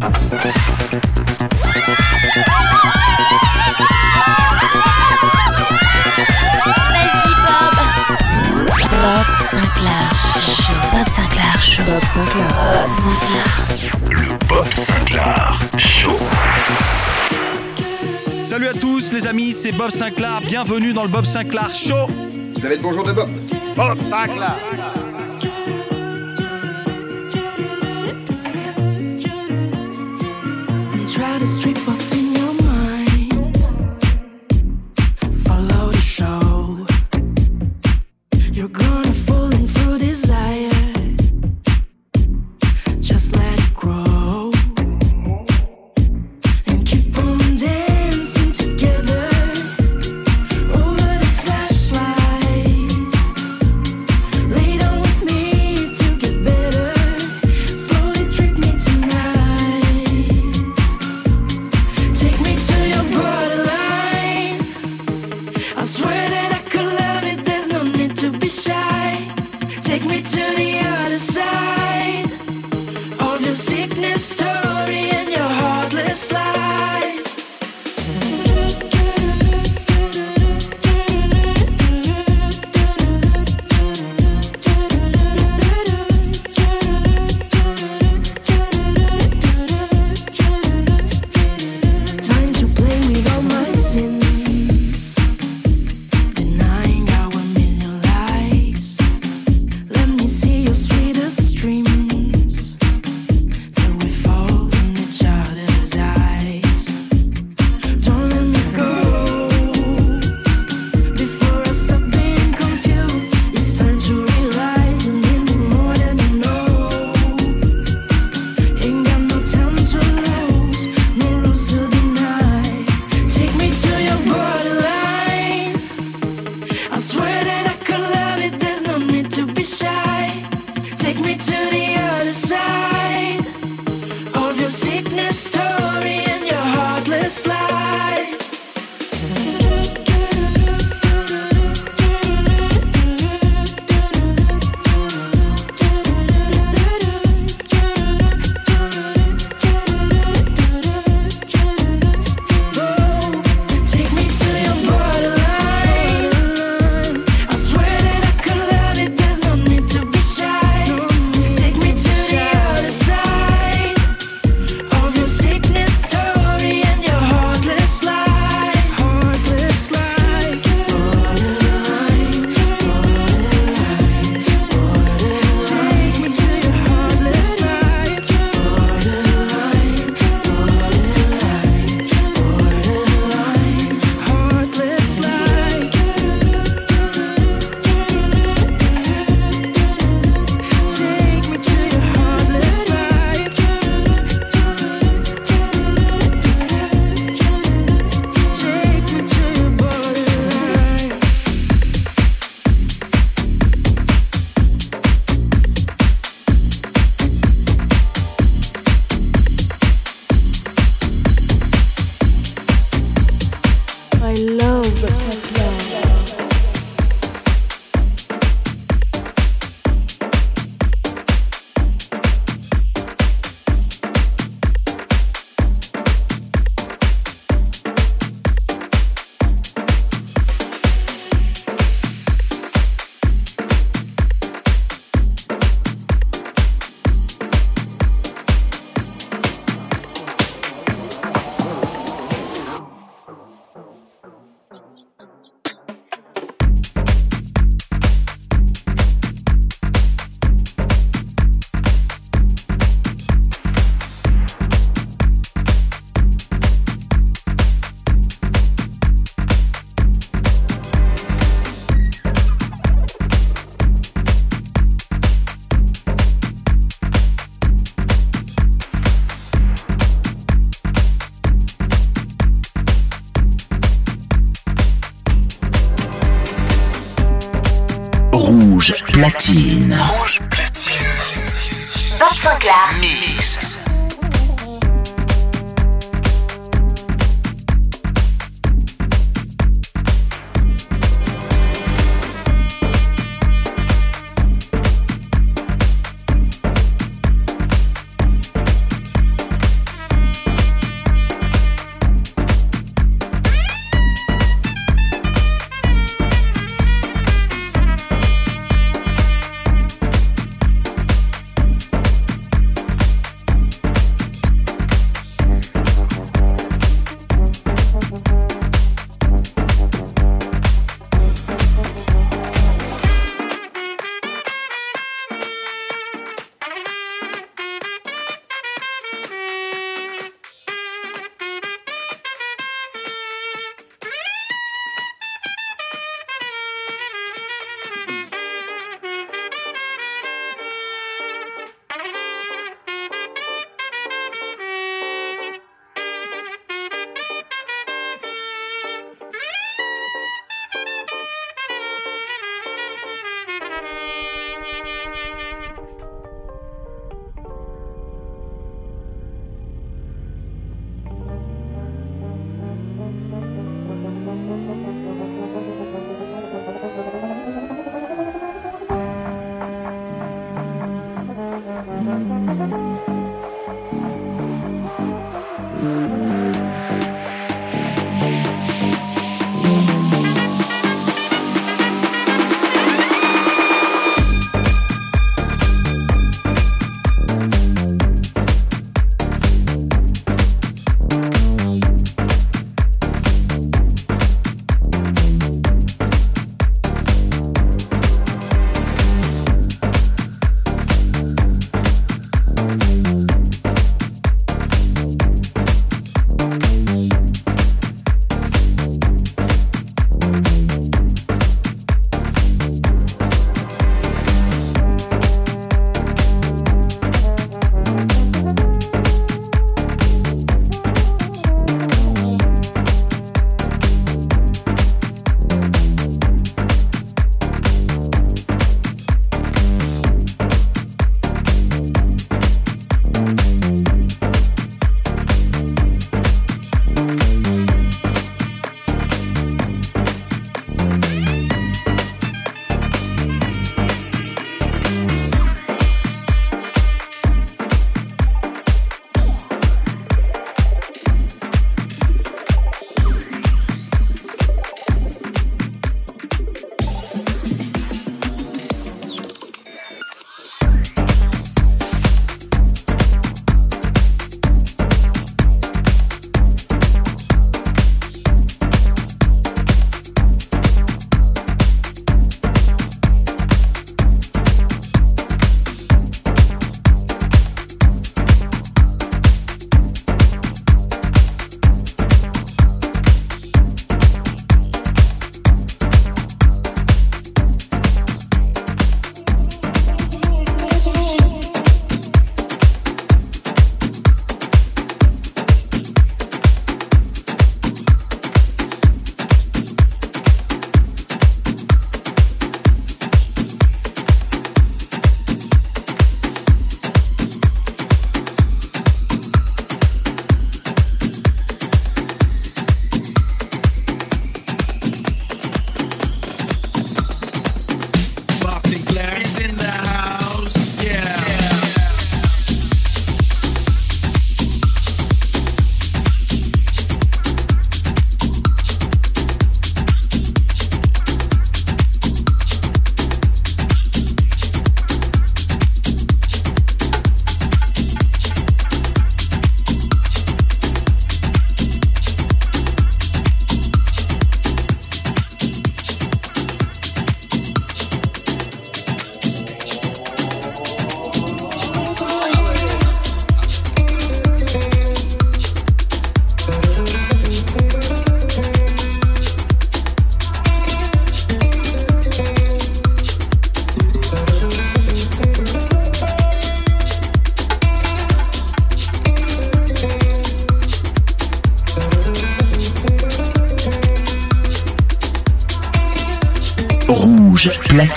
Bob. Bob Sinclair Show. Bob Sinclair Show. Bob Sinclair. Bob Sinclair. Le Bob Sinclair Show. Salut à tous les amis, c'est Bob Sinclair. Bienvenue dans le Bob Sinclair Show. Vous avez le bonjour de Bob. Bob Sinclair. got strip of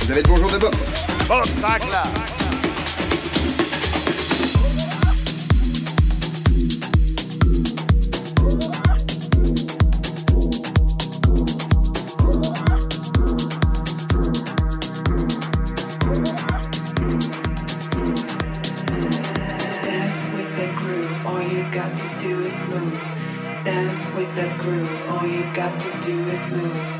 Vous avez le bonjour de Bob. Bob move. Dance with that groove, all you got to do is move.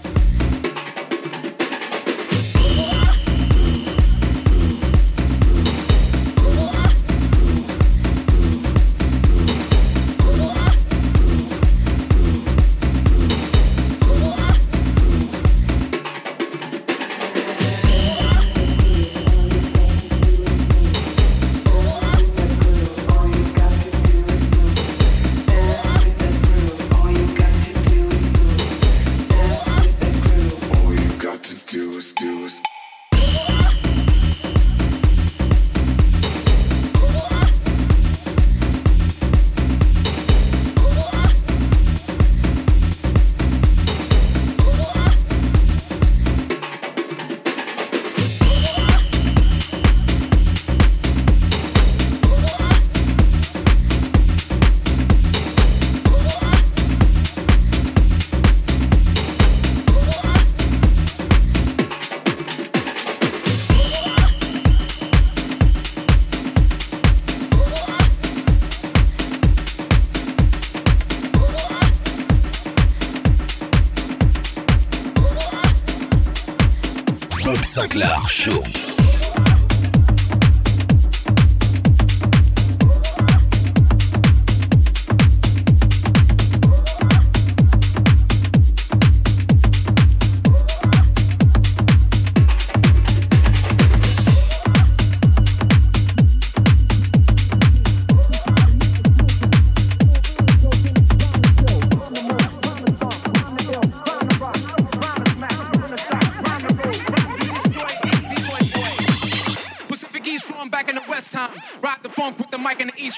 show.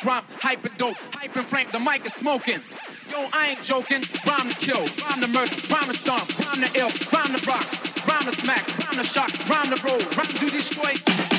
Sinclair is smoking. Yo, I ain't joking. Rhyme to kill, rhyme to murder, rhyme to stomp, rhyme to ill, rhyme to rock, rhyme to smack, rhyme to shock, rhyme to roll, rhyme to destroy.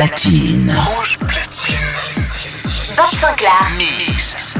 platine. Rouge platine. Bob Sinclair. Mix.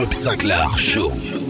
Bob Sinclair Show.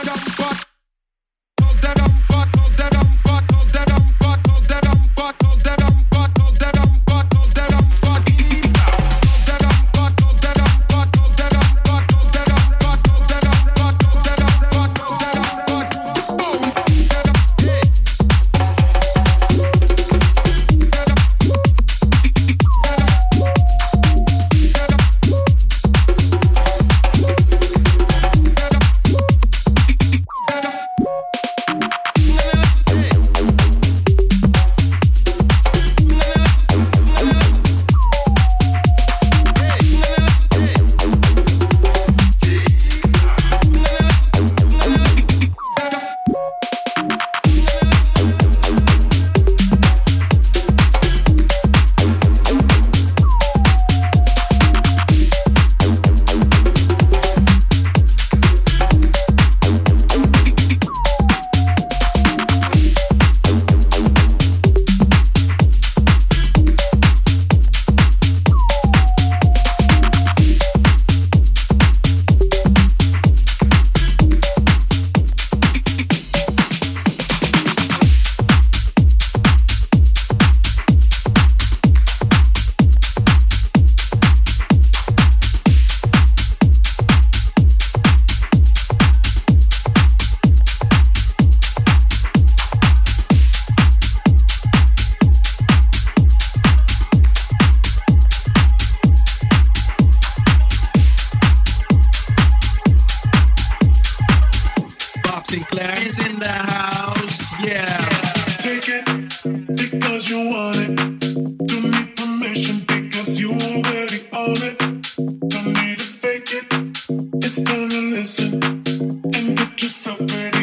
Thank you.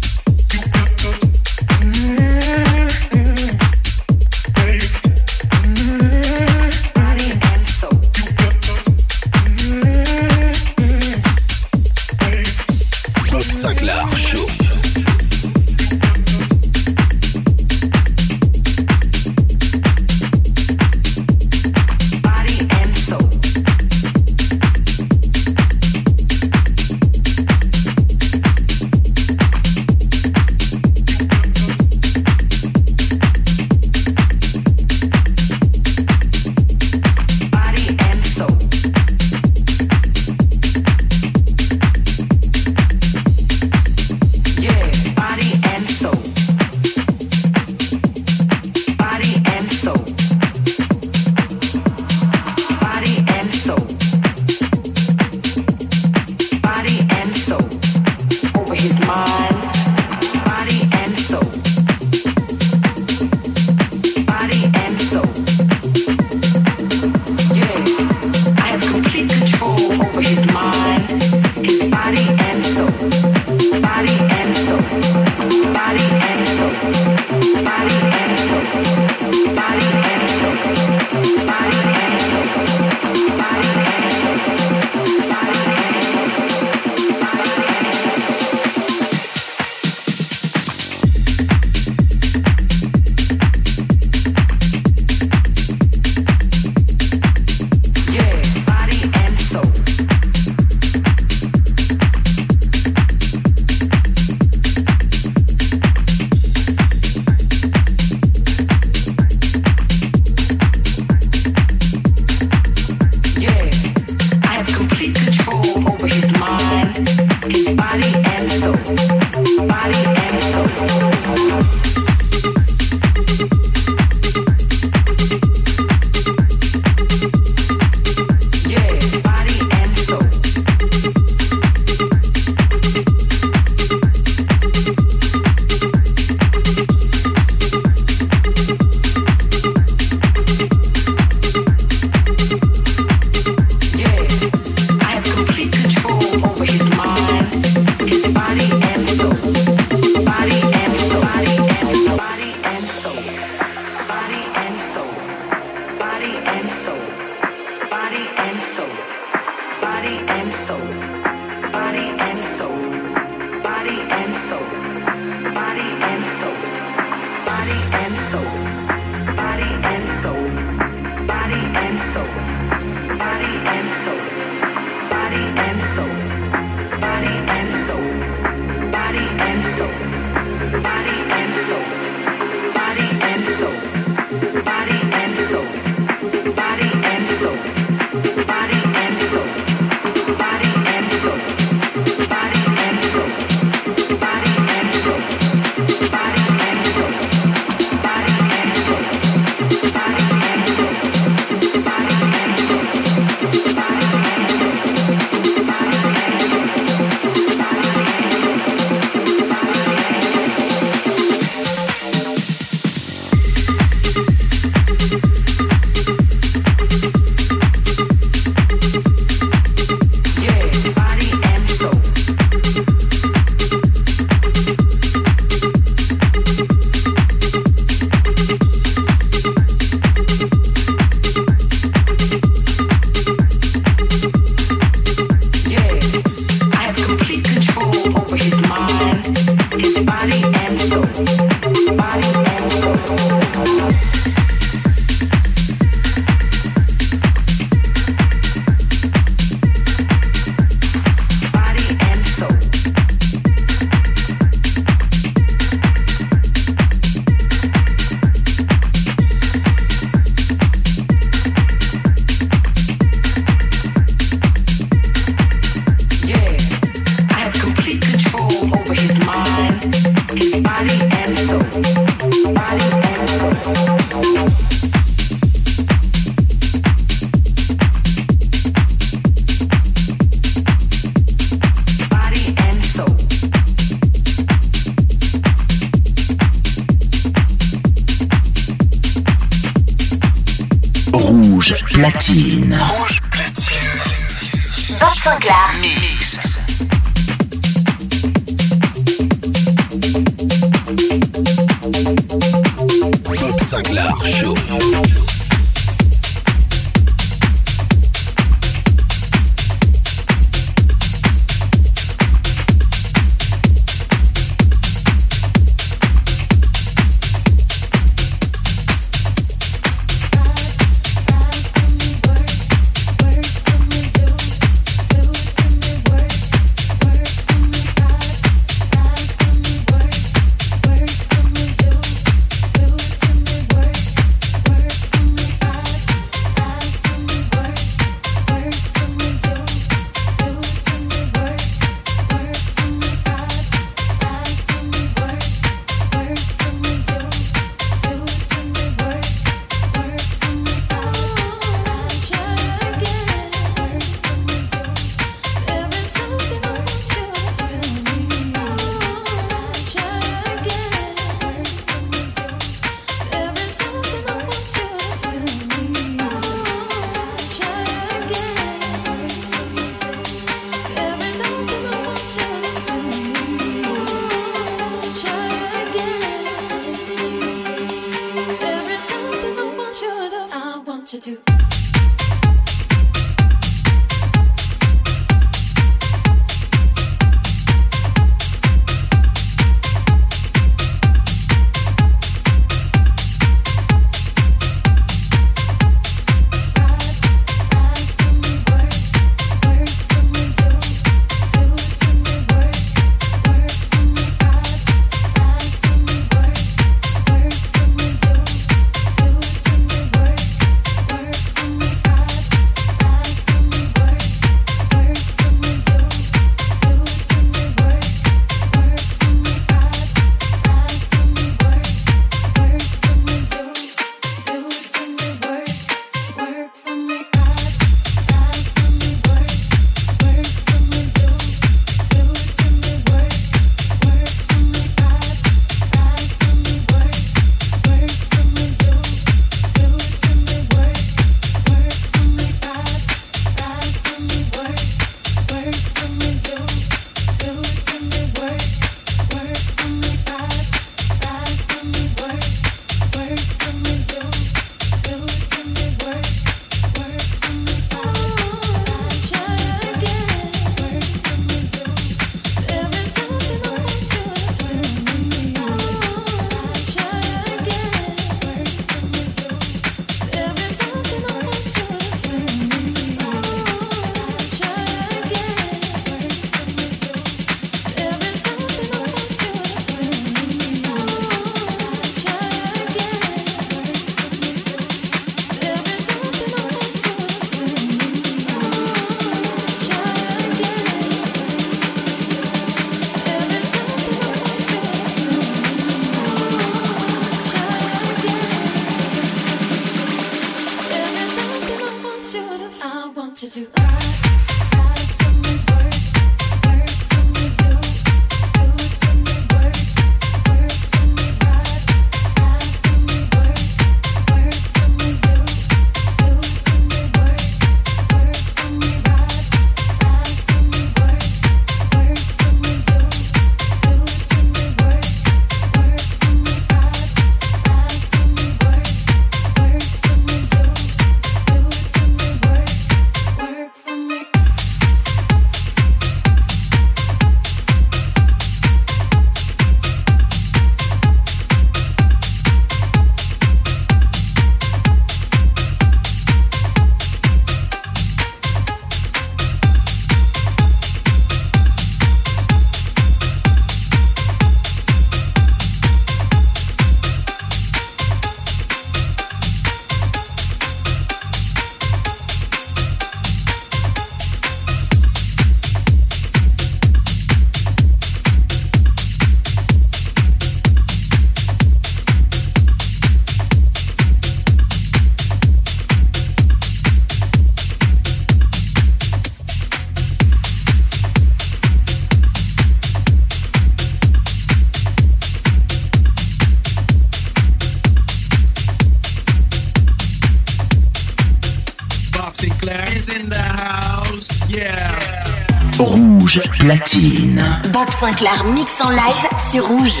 Bob Sinclair mix en live sur Rouge.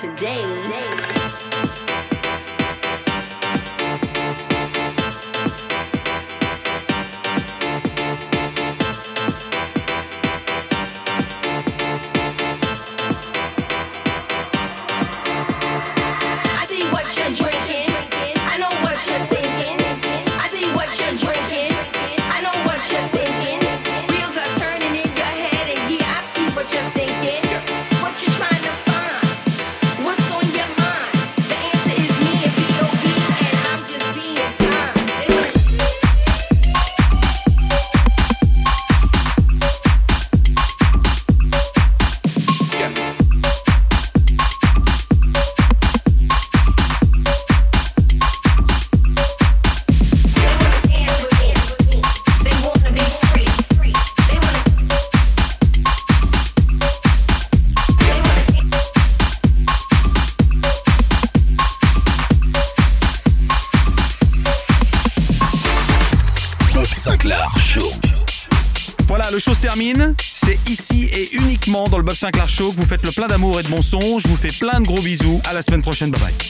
Today. Que vous faites le plein d'amour et de bon son. Je vous fais plein de gros bisous. À la semaine prochaine. Bye bye.